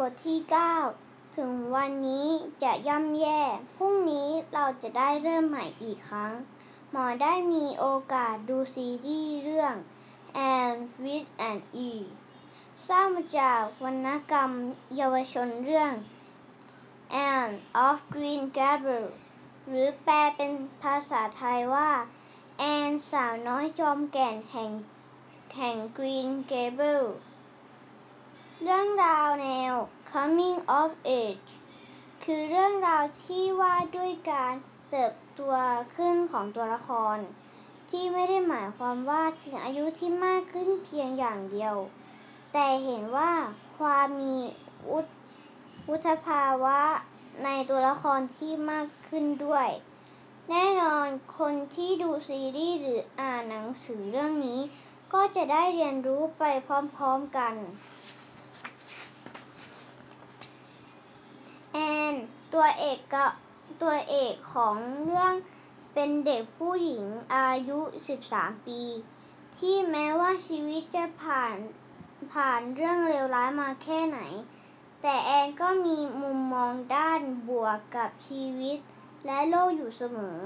บทที่ 9 ถึงวันนี้จะย่ำแย่ พรุ่งนี้เราจะได้เริ่มใหม่อีกครั้ง หมอได้มีโอกาสดูซีรีส์เรื่อง Anne with an E สร้างมาจากวรรณกรรมเยาวชนเรื่อง Anne of Green Gables หรือแปลเป็นภาษาไทยว่า แอนสาวน้อยจอมแก่นแห่งแห่ง Green Gables รื่องราวแนว coming of age คือเรื่องราวที่ว่าด้วยการเติบโตขึ้นของตัวละคร ที่ไม่ได้หมายความว่าถึงอายุที่มากขึ้นเพียงอย่างเดียว แต่เห็นว่าความมีวุฒิภาวะในตัวละครที่มากขึ้นด้วย แน่นอนคนที่ดูซีรีส์หรืออ่านหนังสือเรื่องนี้ ก็จะได้เรียนรู้ไปพร้อมๆกัน ตัวเอกกตัวเอกของเรื่องเป็นเด็กผู้หญิงอายุ 13 ปี ที่แม้ว่าชีวิตจะผ่านผ่านเรื่องเลวร้ายมาแค่ไหน แต่แอนก็มีมุมมองด้านบวกกับชีวิตและโลกอยู่เสมอ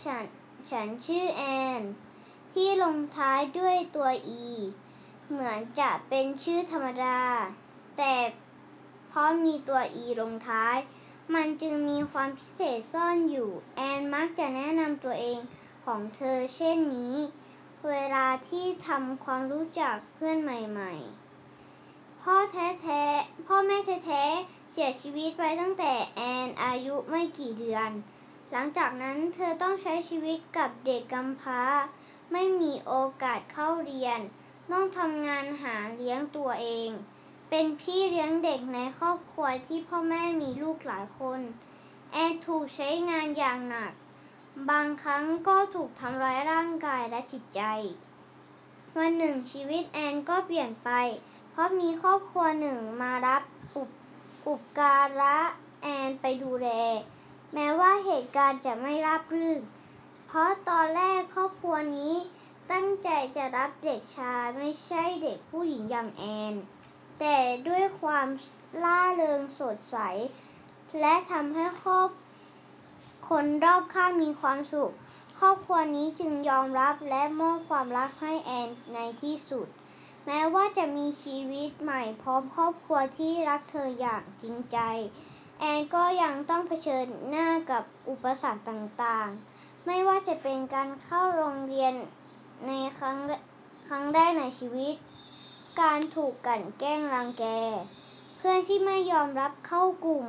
ฉันฉันชื่อแอน ที่ลงท้ายด้วยตัว E เหมือนจะเป็นชื่อธรรมดา แต่เพราะมีตัว e ลงท้าย มันจึงมีความพิเศษซ่อนอยู่ แอนมักจะแนะนำตัวเองของเธอเช่นนี้ เวลาที่ทำความรู้จักเพื่อนใหม่ ๆ พ่อแท้ๆ พ่อแม่แท้ๆ เสียชีวิตไปตั้งแต่แอนอายุไม่กี่เดือน หลังจากนั้นเธอต้องใช้ชีวิตกับเด็กกำพร้า ไม่มีโอกาสเข้าเรียน ต้องทำงานหาเลี้ยงตัวเอง เป็นพี่เลี้ยงเด็กในครอบครัวที่พ่อแม่มีลูกหลายคน แอนถูกใช้งานอย่างหนัก บางครั้งก็ถูกทำร้ายร่างกายและจิตใจ วันหนึ่งชีวิตแอนก็เปลี่ยนไป เพราะมีครอบครัวหนึ่งมารับอุปอุปการะแอนไปดูแล แม้ว่าเหตุการณ์จะไม่ราบรื่น เพราะตอนแรกครอบครัวนี้ตั้งใจจะรับเด็กชายไม่ใช่เด็กผู้หญิงอย่างแอน แต่ด้วยความล่าเริงสดใส และทำให้ครอบคนรอบข้างมีความสุข ครอบครัวนี้จึงยอมรับและมอบความรักให้แอนในที่สุด แม้ว่าจะมีชีวิตใหม่พร้อมครอบครัวที่รักเธออย่างจริงใจ แอนก็ยังต้องเผชิญหน้ากับอุปสรรคต่างๆ ไม่ว่าจะเป็นการเข้าโรงเรียนในครั้งครั้งแรกในชีวิต การถูกกั่นแกล้งรังแก เพื่อนที่ไม่ยอมรับเข้ากลุ่ม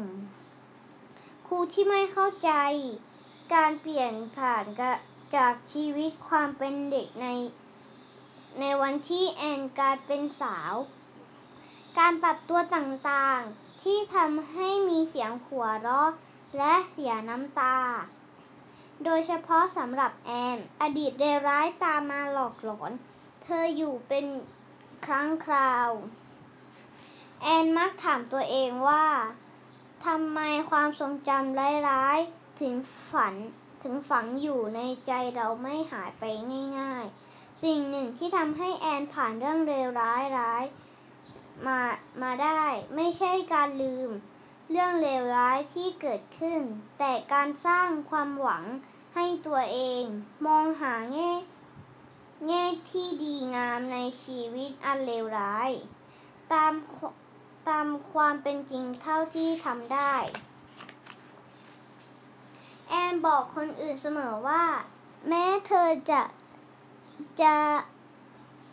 ครูที่ไม่เข้าใจ การเปลี่ยนผ่านจากชีวิตความเป็นเด็กใน ในวันที่แอนกลายเป็นสาว การปรับตัวต่างๆ ที่ทำให้มีเสียงหัวเราะและเสียน้ำตา โดยเฉพาะสำหรับแอน อดีตเดร้ายตามมาหลอกหลอน เธออยู่เป็น ครั้งคราว แอนมักถามตัวเองว่าทำไมความทรงจำร้ายๆถึงฝันถึงฝังอยู่ในใจเราไม่หายไปง่าย ๆ สิ่งหนึ่งที่ทำให้แอนผ่านเรื่องเลวร้ายร้ายมามาได้ ไม่ใช่การลืม เรื่องเลวร้ายที่เกิดขึ้น แต่การสร้างความหวังให้ตัวเอง มองหาแง่ แง่ที่ดีงามในชีวิตอันเลวร้าย ตามตามความเป็นจริงเท่าที่ทำได้ แอนบอกคนอื่นเสมอว่า แม้เธอจะจะ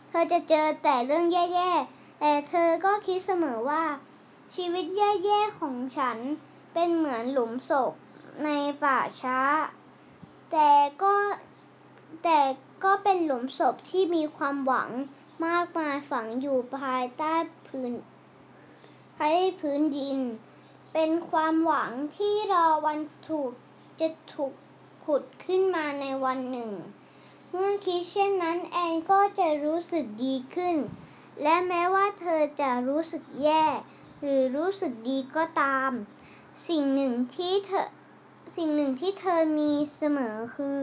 เธอจะเจอแต่เรื่องแย่ๆ แต่เธอก็คิดเสมอว่า ชีวิตแย่ๆของฉันเป็นเหมือนหลุมศพในป่าช้า แต่ก็แต่ ก็เป็นหลุมศพที่มีความหวังมากมายฝังอยู่ภายใต้พื้นภายใต้พื้นดิน เป็นความหวังที่รอวันถูกจะถูกขุดขึ้นมาในวันหนึ่ง เมื่อคิดเช่นนั้นแอนก็จะรู้สึกดีขึ้น และแม้ว่าเธอจะรู้สึกแย่ หรือรู้สึกดีก็ตาม สิ่งหนึ่งที่เธอสิ่งหนึ่งที่เธอมีเสมอคือ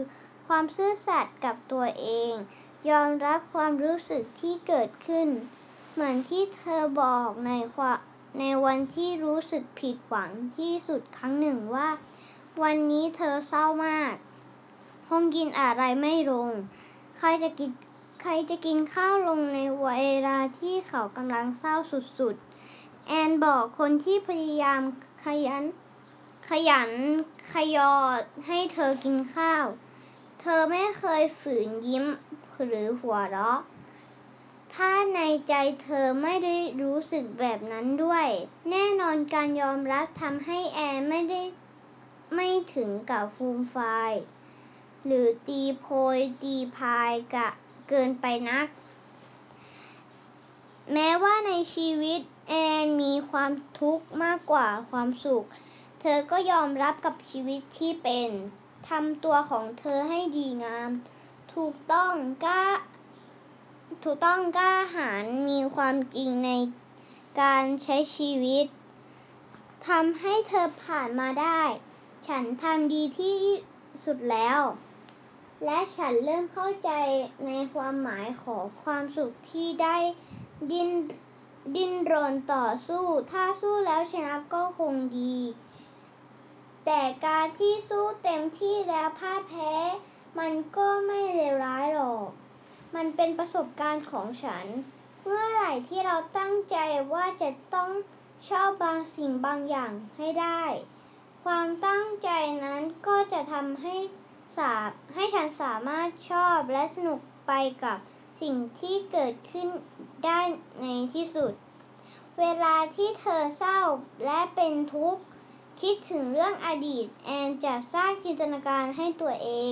ความซื่อสัตย์กับตัวเอง ยอมรับความรู้สึกที่เกิดขึ้น เหมือนที่เธอบอกในความในวันที่รู้สึกผิดหวังที่สุดครั้งหนึ่งว่า วันนี้เธอเศร้ามากคงกินอะไรไม่ลง ใครจะกินใครจะกินข้าวลงในเวลาที่เขากำลังเศร้าสุดๆ แอนบอกคนที่พยายามขยัน ขยันขยอดให้เธอกินข้าว เธอไม่เคยฝืนยิ้มหรือหัวเราะ ถ้าในใจเธอไม่ได้รู้สึกแบบนั้นด้วย แน่นอนการยอมรับทำให้แอนไม่ได้ไม่ถึงกับฟูมไฟหรือตีโพยตีพายกะเกินไปนัก แม้ว่าในชีวิตแอนมีความทุกข์มากกว่าความสุข เธอก็ยอมรับกับชีวิตที่เป็น ทำตัวของเธอให้ดีงาม ถูกต้องกล้าถูกต้องกล้าหาญมีความจริงในการใช้ชีวิตทำให้เธอผ่านมาได้ ฉันทำดีที่สุดแล้ว และฉันเริ่มเข้าใจในความหมายของความสุขที่ได้ดิ้นดิ้นรนต่อสู้ ถ้าสู้แล้วชนะก็คงดี แต่การที่สู้เต็มที่แล้วพ่ายแพ้ มันก็ไม่เลวร้ายหรอก มันเป็นประสบการณ์ของฉัน เมื่อไหร่ที่เราตั้งใจว่าจะต้องชอบบางสิ่งบางอย่างให้ได้ ความตั้งใจนั้นก็จะทำให้สาให้ฉันสามารถชอบและสนุกไปกับสิ่งที่เกิดขึ้นได้ในที่สุด เวลาที่เธอเศร้าและเป็นทุกข์ คิดถึงเรื่องอดีต แอนจะสร้างจินตนาการให้ตัวเอง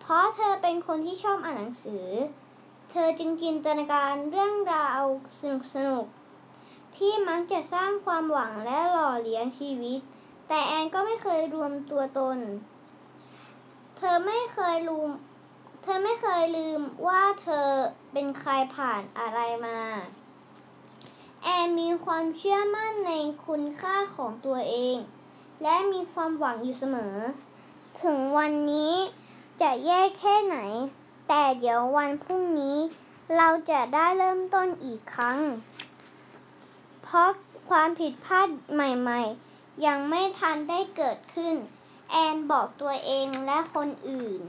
เพราะเธอเป็นคนที่ชอบอ่านหนังสือ เธอจึงจินตนาการเรื่องราวสนุกสนุกที่มักจะสร้างความหวังและหล่อเลี้ยงชีวิต แต่แอนก็ไม่เคยรวมตัวตน เธอไม่เคยลืมเธอไม่เคยลืมว่าเธอเป็นใครผ่านอะไรมา แอนมีความเชื่อมั่นในคุณค่าของตัวเอง และมีความหวังอยู่เสมอ ถึงวันนี้จะแย่แค่ไหน แต่เดี๋ยววันพรุ่งนี้ เราจะได้เริ่มต้นอีกครั้ง เพราะความผิดพลาดใหม่ๆ ยังไม่ทันได้เกิดขึ้น แอนบอกตัวเองและคนอื่น